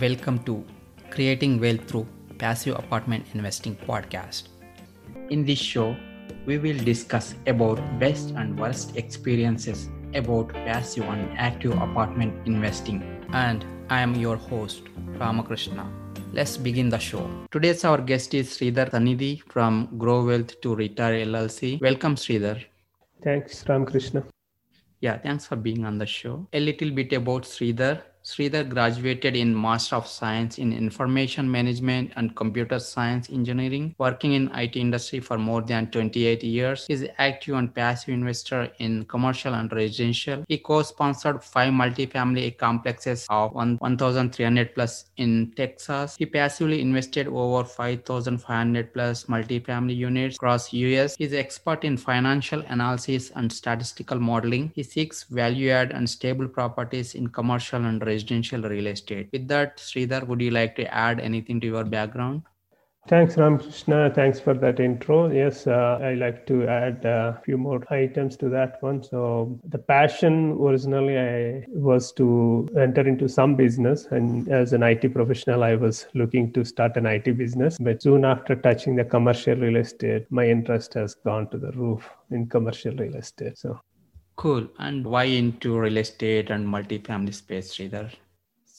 Welcome to Creating Wealth Through Passive Apartment Investing podcast. In this show, we will discuss about best and worst experiences about passive and active apartment investing. And I am your host, Ramakrishna. Let's begin the show. Today's our guest is Sridhar Sanidhi from Grow Wealth to Retire LLC. Welcome, Sridhar. Thanks, Ramakrishna. Yeah, thanks for being on the show. A little bit about Sridhar. Sridhar graduated in Master of Science in Information Management and Computer Science Engineering, working in IT industry for more than 28 years. He is active and passive investor in commercial and residential. He co-sponsored five multifamily complexes of 1,300 plus in Texas. He passively invested over 5,500 plus multifamily units across US. He is expert in financial analysis and statistical modeling. He seeks value add and stable properties in commercial and residential residential real estate. With that, Sridhar, would you like to add anything to your background? Thanks, Ramakrishna. Thanks for that intro. Yes, uh, I like to add a few more items to that one. So, the passion originally I was to enter into some business, and as an IT professional, I was looking to start an IT business. But soon after touching the commercial real estate, my interest has gone to the roof in commercial real estate. So, Cool. And why into real estate and multifamily space, Sridhar?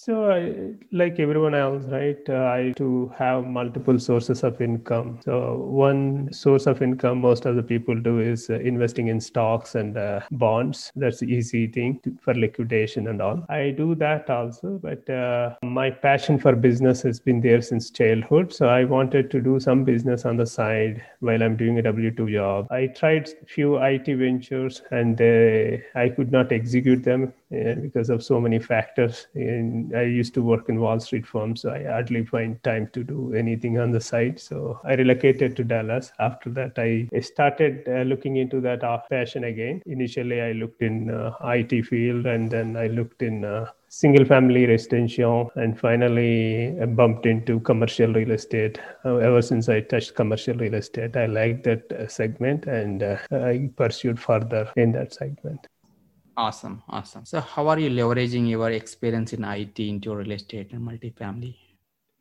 So, I, like everyone else, right, uh, I to have multiple sources of income. So, one source of income most of the people do is uh, investing in stocks and uh, bonds. That's the easy thing to, for liquidation and all. I do that also, but uh, my passion for business has been there since childhood. So, I wanted to do some business on the side while I'm doing a W 2 job. I tried few IT ventures and uh, I could not execute them uh, because of so many factors. In, I used to work in Wall Street firms, so I hardly find time to do anything on the side. So I relocated to Dallas. After that, I started uh, looking into that passion again. Initially, I looked in uh, IT field, and then I looked in uh, single family residential and finally I bumped into commercial real estate uh, ever since i touched commercial real estate i liked that uh, segment and uh, i pursued further in that segment Awesome, awesome. So, how are you leveraging your experience in IT into real estate and multifamily?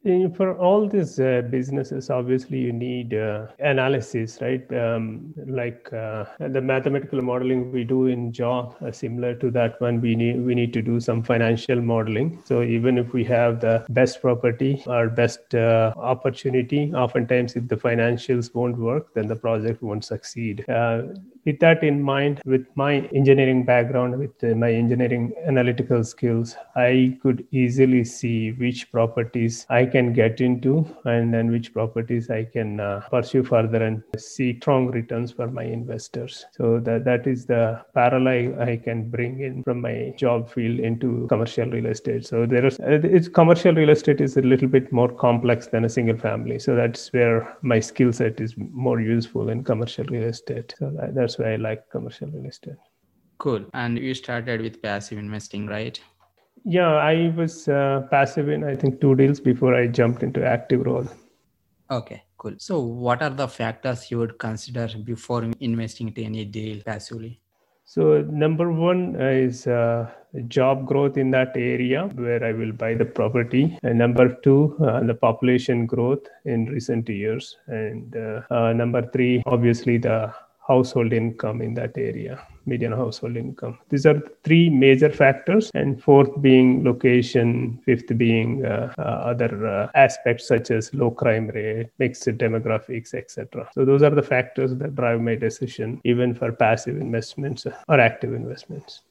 For all these uh, businesses, obviously you need uh, analysis, right? Um, like uh, the mathematical modeling we do in job, similar to that one, we need we need to do some financial modeling. So even if we have the best property or best opportunity, oftentimes if the financials won't work, then the project won't succeed with that in mind, with my engineering background, with uh, my engineering analytical skills, I could easily see which properties I can get into and then which properties I can uh, pursue further and see strong returns for my investors. So that, that is the parallel I can bring in from my job field into commercial real estate. So there is, uh, it's commercial real estate is a little bit more complex than a single family. So that's where my skill set is more useful in commercial real estate. So that, that's why I like commercial real estate. Cool. And you started with passive investing, right? Yeah, I was uh, passive in I think two deals before I jumped into active role. Okay, cool. So, what are the factors you would consider before investing in any deal passively? So, number one is uh, job growth in that area where I will buy the property. And number two, uh, the population growth in recent years. And uh, uh number three, obviously, the household income in that area, median household income. These are three major factors, and fourth being location, fifth being uh, uh, other uh, aspects such as low crime rate, mixed demographics, etc. So those are the factors that drive my decision, even for passive investments or active investments.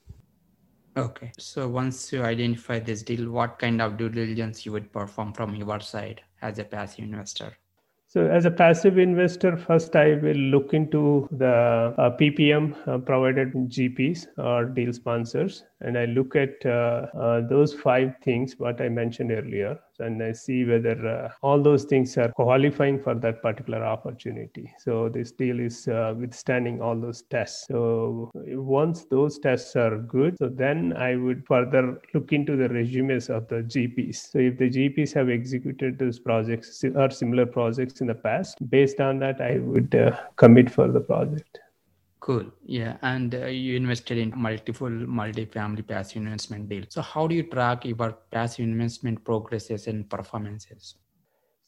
Okay. So once you identify this deal, what kind of due diligence you would perform from your side as a passive investor? So, as a passive investor, first I will look into the uh, PPM uh, provided GPs or deal sponsors, and I look at uh, uh, those five things what I mentioned earlier and I see whether uh, all those things are qualifying for that particular opportunity. So this deal is uh, withstanding all those tests. So once those tests are good, so then I would further look into the resumes of the GPs. So if the GPs have executed those projects or similar projects in the past, based on that, I would uh, commit for the project. Cool. Yeah. And uh, you invested in multiple multi-family passive investment deals. So how do you track your passive investment progresses and performances?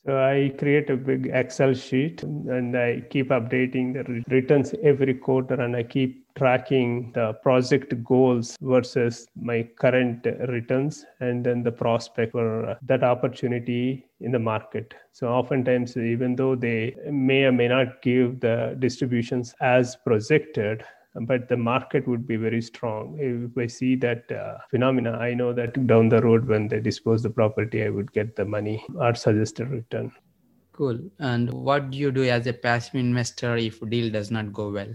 So I create a big Excel sheet and I keep updating the returns every quarter and I keep tracking the project goals versus my current returns and then the prospect for that opportunity in the market. So oftentimes, even though they may or may not give the distributions as projected, but the market would be very strong. If I see that uh, phenomena, I know that down the road when they dispose the property, I would get the money or suggested return. Cool. And what do you do as a passive investor if deal does not go well?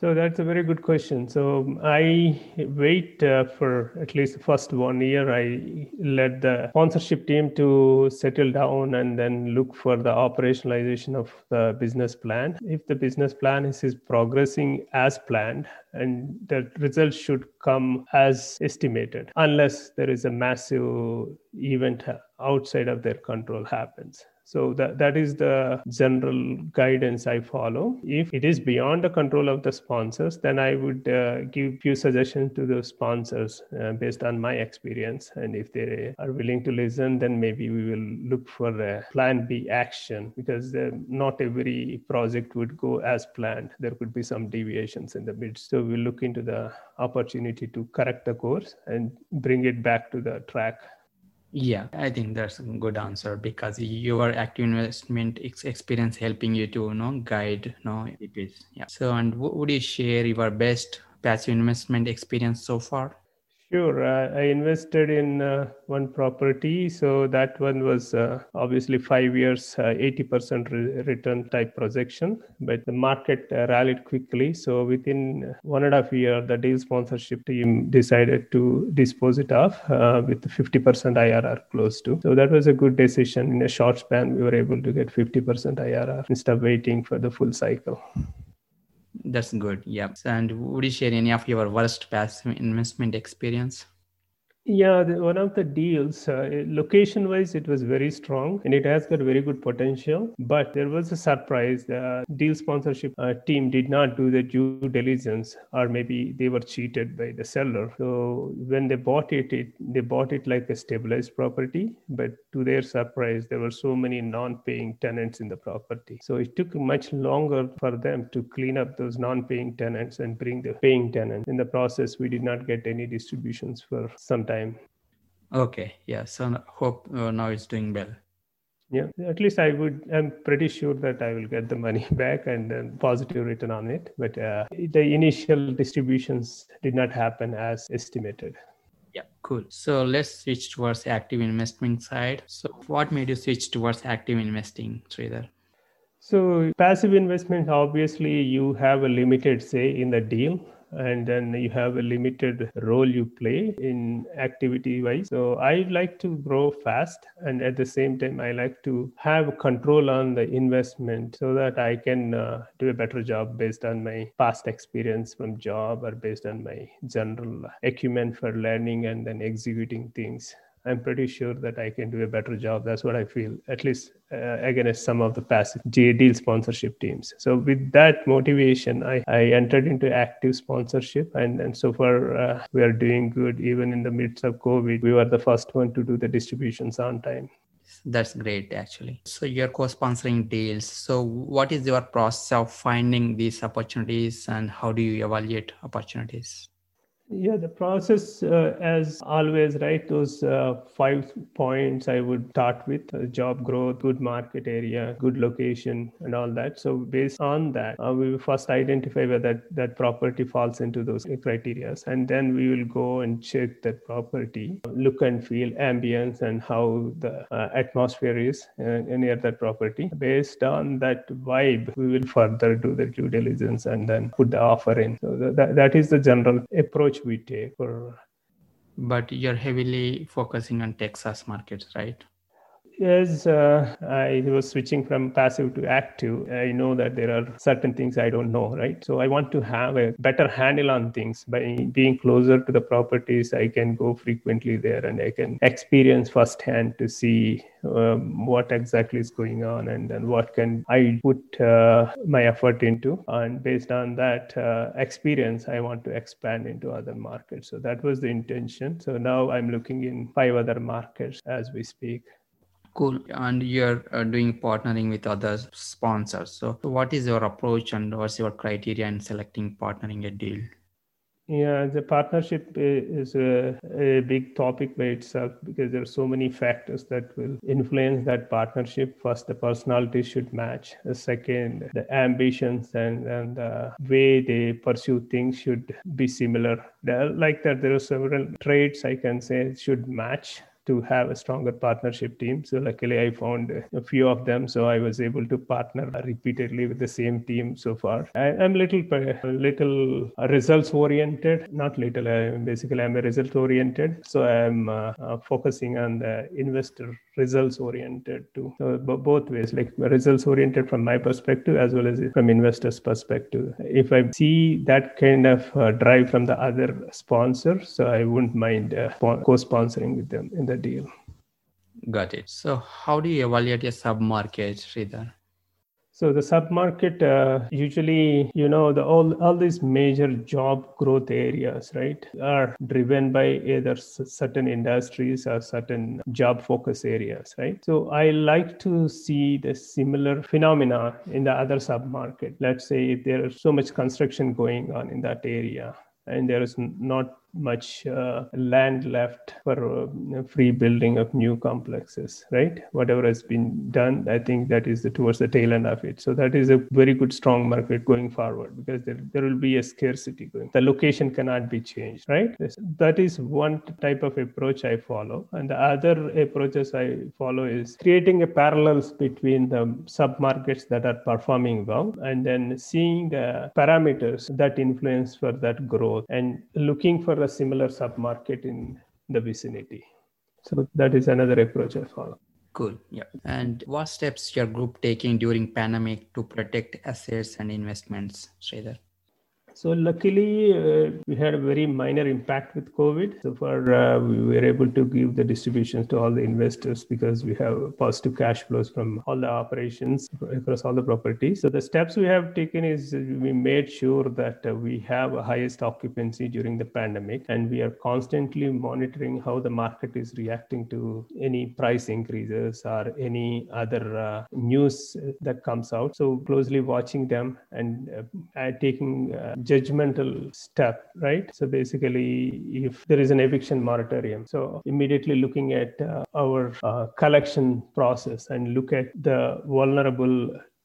So that's a very good question. So I wait uh, for at least the first one year. I led the sponsorship team to settle down and then look for the operationalization of the business plan. If the business plan is, is progressing as planned, and the results should come as estimated, unless there is a massive event outside of their control happens. So that, that is the general guidance I follow. If it is beyond the control of the sponsors, then I would uh, give few suggestions to the sponsors uh, based on my experience. And if they are willing to listen, then maybe we will look for a plan B action because uh, not every project would go as planned. There could be some deviations in the midst. So we'll look into the opportunity to correct the course and bring it back to the track yeah, I think that's a good answer because your active investment experience helping you to you know guide you know it. Yeah. So, and would you share your best passive investment experience so far? Sure. Uh, I invested in uh, one property. So that one was uh, obviously five years, 80% uh, re- return type projection, but the market uh, rallied quickly. So within one and a half year, the deal sponsorship team decided to dispose it off uh, with 50% IRR close to. So that was a good decision. In a short span, we were able to get 50% IRR instead of waiting for the full cycle. That's good. Yeah. And would you share any of your worst passive investment experience? Yeah, the, one of the deals, uh, location wise, it was very strong and it has got very good potential. But there was a surprise. The deal sponsorship uh, team did not do the due diligence, or maybe they were cheated by the seller. So when they bought it, it they bought it like a stabilized property. But to their surprise, there were so many non paying tenants in the property. So it took much longer for them to clean up those non paying tenants and bring the paying tenants. In the process, we did not get any distributions for some time. Okay, yeah. So hope uh, now it's doing well. Yeah, at least I would. I'm pretty sure that I will get the money back and then positive return on it. But uh, the initial distributions did not happen as estimated. Yeah, cool. So let's switch towards active investment side. So what made you switch towards active investing, Sridhar? So passive investment, obviously, you have a limited say in the deal and then you have a limited role you play in activity wise. So i like to grow fast and at the same time i like to have control on the investment so that i can uh, do a better job based on my past experience from job or based on my general acumen for learning and then executing things I'm pretty sure that I can do a better job. That's what I feel, at least uh, against some of the passive deal sponsorship teams. So with that motivation, I, I entered into active sponsorship, and, and so far uh, we are doing good. Even in the midst of COVID, we were the first one to do the distributions on time. That's great, actually. So you're co-sponsoring deals. So what is your process of finding these opportunities, and how do you evaluate opportunities? Yeah, the process, uh, as always, right? Those uh, five points I would start with uh, job growth, good market area, good location, and all that. So, based on that, uh, we will first identify whether that property falls into those criteria. And then we will go and check that property, look and feel, ambience, and how the uh, atmosphere is uh, near that property. Based on that vibe, we will further do the due diligence and then put the offer in. So, that, that is the general approach approach we take for but you're heavily focusing on texas markets right as uh, I was switching from passive to active, I know that there are certain things I don't know, right? So I want to have a better handle on things by being closer to the properties. I can go frequently there and I can experience firsthand to see um, what exactly is going on and then what can I put uh, my effort into. And based on that uh, experience, I want to expand into other markets. So that was the intention. So now I'm looking in five other markets as we speak. Cool. And you're uh, doing partnering with other sponsors. So, what is your approach and what's your criteria in selecting partnering a deal? Yeah, the partnership is a, a, big topic by itself because there are so many factors that will influence that partnership. First, the personality should match. The second, the ambitions and, and the way they pursue things should be similar. Like that, there are several traits I can say should match to have a stronger partnership team. So luckily, I found a few of them. So I was able to partner repeatedly with the same team so far. I, am little little results oriented, not little. I, basically, I'm a result oriented. So I'm uh, uh, focusing on the investor results oriented too. So both ways, like results oriented from my perspective as well as from investors' perspective. If I see that kind of uh, drive from the other sponsor, so I wouldn't mind uh, co-sponsoring with them in the deal. Got it. So, how do you evaluate a sub market, Sridhar? So the sub-market uh, usually, you know, the all all these major job growth areas, right, are driven by either certain industries or certain job focus areas, right. So I like to see the similar phenomena in the other sub-market. Let's say if there is so much construction going on in that area, and there is not much uh, land left for uh, free building of new complexes right? Whatever has been done i think that is the, towards the tail end of it. So that is a very good strong market going forward because there, there will be a scarcity going. The location cannot be changed right? That is one type of approach i follow. And the other approaches i follow is creating a parallels between the sub markets that are performing well and then seeing the parameters that influence for that growth and looking for a similar submarket in the vicinity. So that is another approach I follow. Cool. Yeah. And what steps your group taking during pandemic to protect assets and investments, Sridhar? So luckily, uh, we had a very minor impact with COVID. So far, uh, we were able to give the distributions to all the investors because we have positive cash flows from all the operations across all the properties. So the steps we have taken is we made sure that uh, we have a highest occupancy during the pandemic, and we are constantly monitoring how the market is reacting to any price increases or any other uh, news that comes out. So closely watching them and uh, taking uh, judgmental step, right? So basically, if there is an eviction moratorium, so immediately looking at uh, our uh, collection process and look at the vulnerable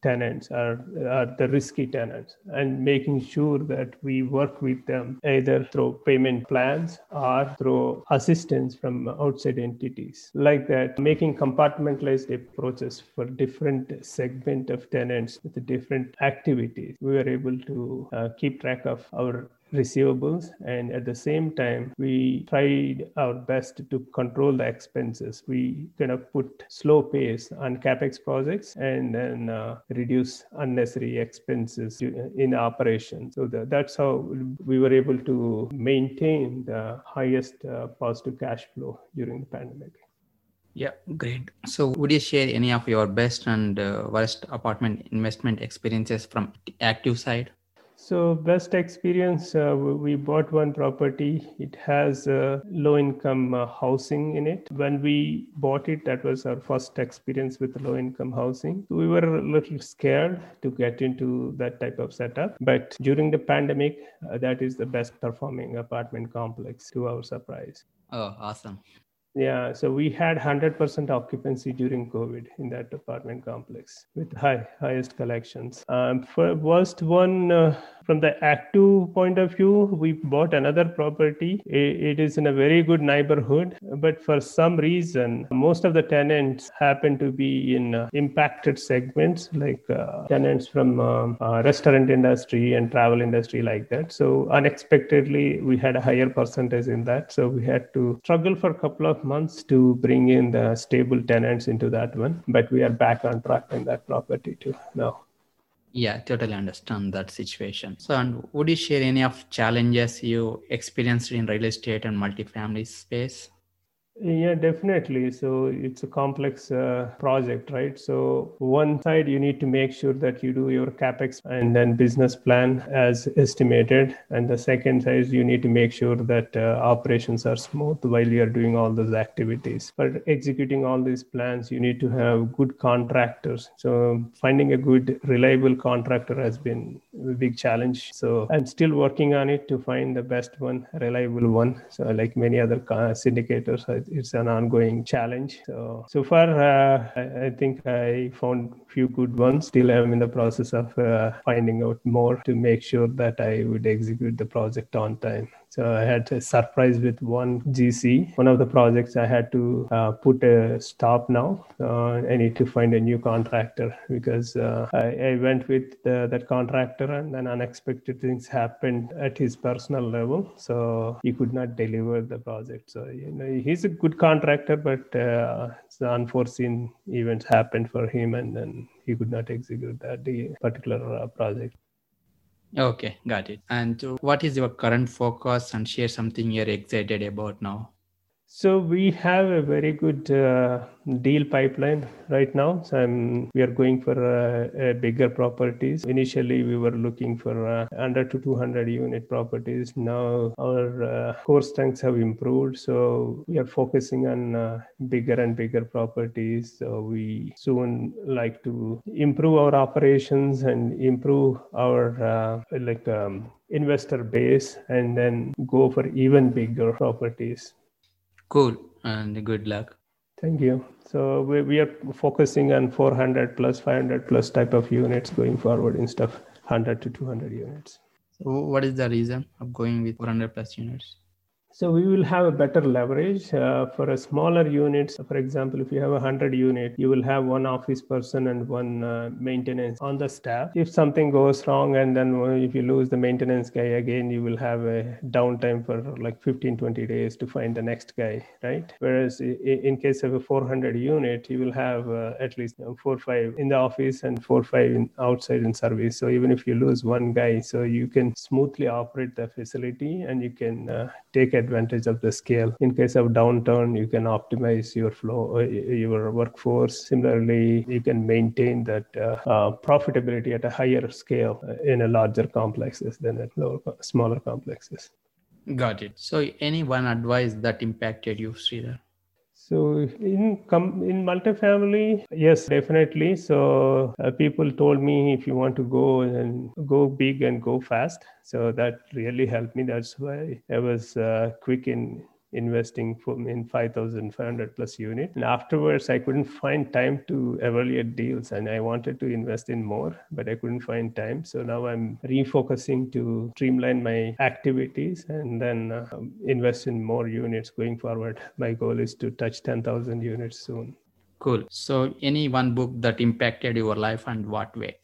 tenants are, are the risky tenants and making sure that we work with them either through payment plans or through assistance from outside entities. Like that making compartmentalized approaches for different segment of tenants with different activities we were able to uh, keep track of our receivables and at the same time we tried our best to control the expenses we kind of put slow pace on capex projects and then uh, reduce unnecessary expenses in operation so the, that's how we were able to maintain the highest uh, positive cash flow during the pandemic yeah, great. So, would you share any of your best and uh, worst apartment investment experiences from active side? So best experience, uh, we bought one property. It has uh, low income uh, housing in it. When we bought it, that was our first experience with low income housing. We were a little scared to get into that type of setup. But during the pandemic, uh, that is the best performing apartment complex to our surprise. Oh, awesome. Yeah, so we had 100% occupancy during COVID in that apartment complex with high highest collections. Um, for worst one, uh, from the active point of view, we bought another property. It is in a very good neighborhood, but for some reason, most of the tenants happen to be in uh, impacted segments, like uh, tenants from um, uh, restaurant industry and travel industry, like that. So unexpectedly, we had a higher percentage in that. So we had to struggle for a couple of months to bring in the stable tenants into that one, but we are back on track in that property too now. Yeah, totally understand that situation. So, and would you share any of challenges you experienced in real estate and multifamily space? Yeah, definitely. So it's a complex uh, project, right? So one side you need to make sure that you do your capex and then business plan as estimated, and the second side you need to make sure that uh, operations are smooth while you are doing all those activities. For executing all these plans, you need to have good contractors. So finding a good, reliable contractor has been a big challenge. So I'm still working on it to find the best one, reliable one. So like many other syndicators it's an ongoing challenge. So so far, uh, I, I, think I found few good ones. Still, I'm in the process of uh, finding out more to make sure that I would execute the project on time. So I had a surprise with one GC. One of the projects I had to uh, put a stop now. Uh, I need to find a new contractor because uh, I, I, went with the, that contractor and then unexpected things happened at his personal level. So he could not deliver the project. So you know he's a good contractor, but uh, unforeseen events happened for him, and then he could not execute that particular uh, project. Okay, got it. And what is your current focus and share something you're excited about now? So we have a very good uh, deal pipeline right now. So I'm, we are going for uh, bigger properties. Initially, we were looking for uh, under to 200 unit properties. Now our uh, core strengths have improved. So we are focusing on uh, bigger and bigger properties. So we soon like to improve our operations and improve our uh, like um, investor base and then go for even bigger properties. Cool and good luck. Thank you. So we, we are focusing on 400 plus 500 plus type of units going forward instead of 100 to 200 units. So what is the reason of going with 400 plus units? So we will have a better leverage uh, for a smaller units. For example, if you have a hundred unit, you will have one office person and one uh, maintenance on the staff. If something goes wrong and then if you lose the maintenance guy again, you will have a downtime for like 15, 20 days to find the next guy, right? Whereas in case of a 400 unit, you will have uh, at least you know, four, five in the office and four, five in outside in service. So even if you lose one guy, so you can smoothly operate the facility and you can uh, take advantage of the scale. In case of downturn, you can optimize your flow, uh, your workforce. Similarly, you can maintain that uh, uh, profitability at a higher scale uh, in a larger complexes than at lower, smaller complexes. Got it. So, any one advice that impacted you, Sridhar? So in com- in multifamily, yes, definitely. So uh, people told me if you want to go and go big and go fast. So that really helped me. That's why I was uh, quick in investing in 5,500 plus unit. And afterwards, I couldn't find time to evaluate deals and I wanted to invest in more, but I couldn't find time. So now I'm refocusing to streamline my activities and then uh, invest in more units going forward. My goal is to touch 10,000 units soon. Cool. So, any one book that impacted your life and what way?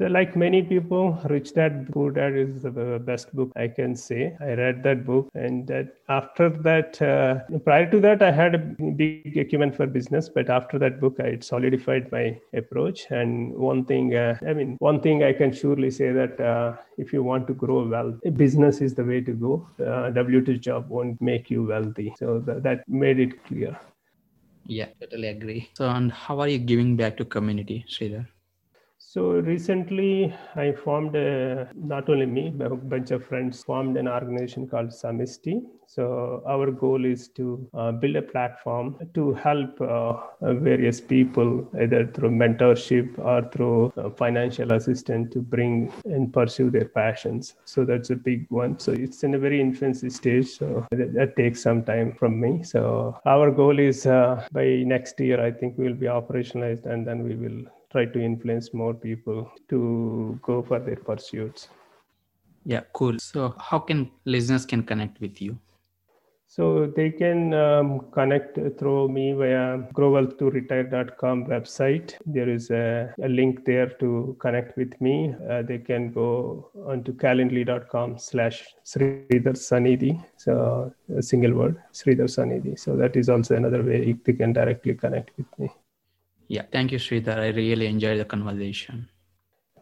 So, like many people, Rich Dad Poor Dad is the best book I can say. I read that book, and that after that, uh, prior to that, I had a big acumen for business, but after that book, I solidified my approach. And one thing, uh, I mean, one thing I can surely say that uh, if you want to grow well, business is the way to go. Uh, W two job won't make you wealthy. So th- that made it clear. Yeah, totally agree. So, and how are you giving back to community, Sridhar? So recently, I formed a, not only me, but a bunch of friends formed an organization called Samisti. So our goal is to uh, build a platform to help uh, various people, either through mentorship or through uh, financial assistance, to bring and pursue their passions. So that's a big one. So it's in a very infancy stage. So that, that takes some time from me. So our goal is uh, by next year, I think we'll be operationalized, and then we will try to influence more people to go for their pursuits. Yeah, cool. So how can listeners can connect with you? So they can um, connect through me via growwealth2retire.com website. There is a, a, link there to connect with me. Uh, they can go onto calendly.com slash Sridhar Sanidhi. So a single word, Sridhar Sanidhi. So that is also another way they can directly connect with me. Yeah, thank you, Sridhar. I really enjoyed the conversation.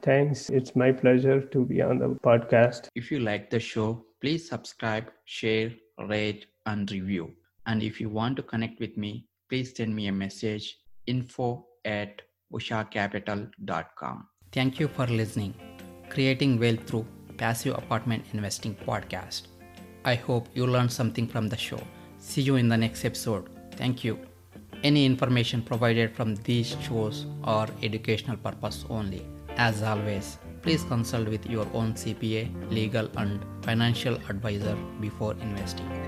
Thanks. It's my pleasure to be on the podcast. If you like the show, please subscribe, share, rate, and review. And if you want to connect with me, please send me a message info at ushacapital.com. Thank you for listening. Creating Wealth Through Passive Apartment Investing Podcast. I hope you learned something from the show. See you in the next episode. Thank you. Any information provided from these shows are educational purpose only. As always, please consult with your own CPA, legal, and financial advisor before investing.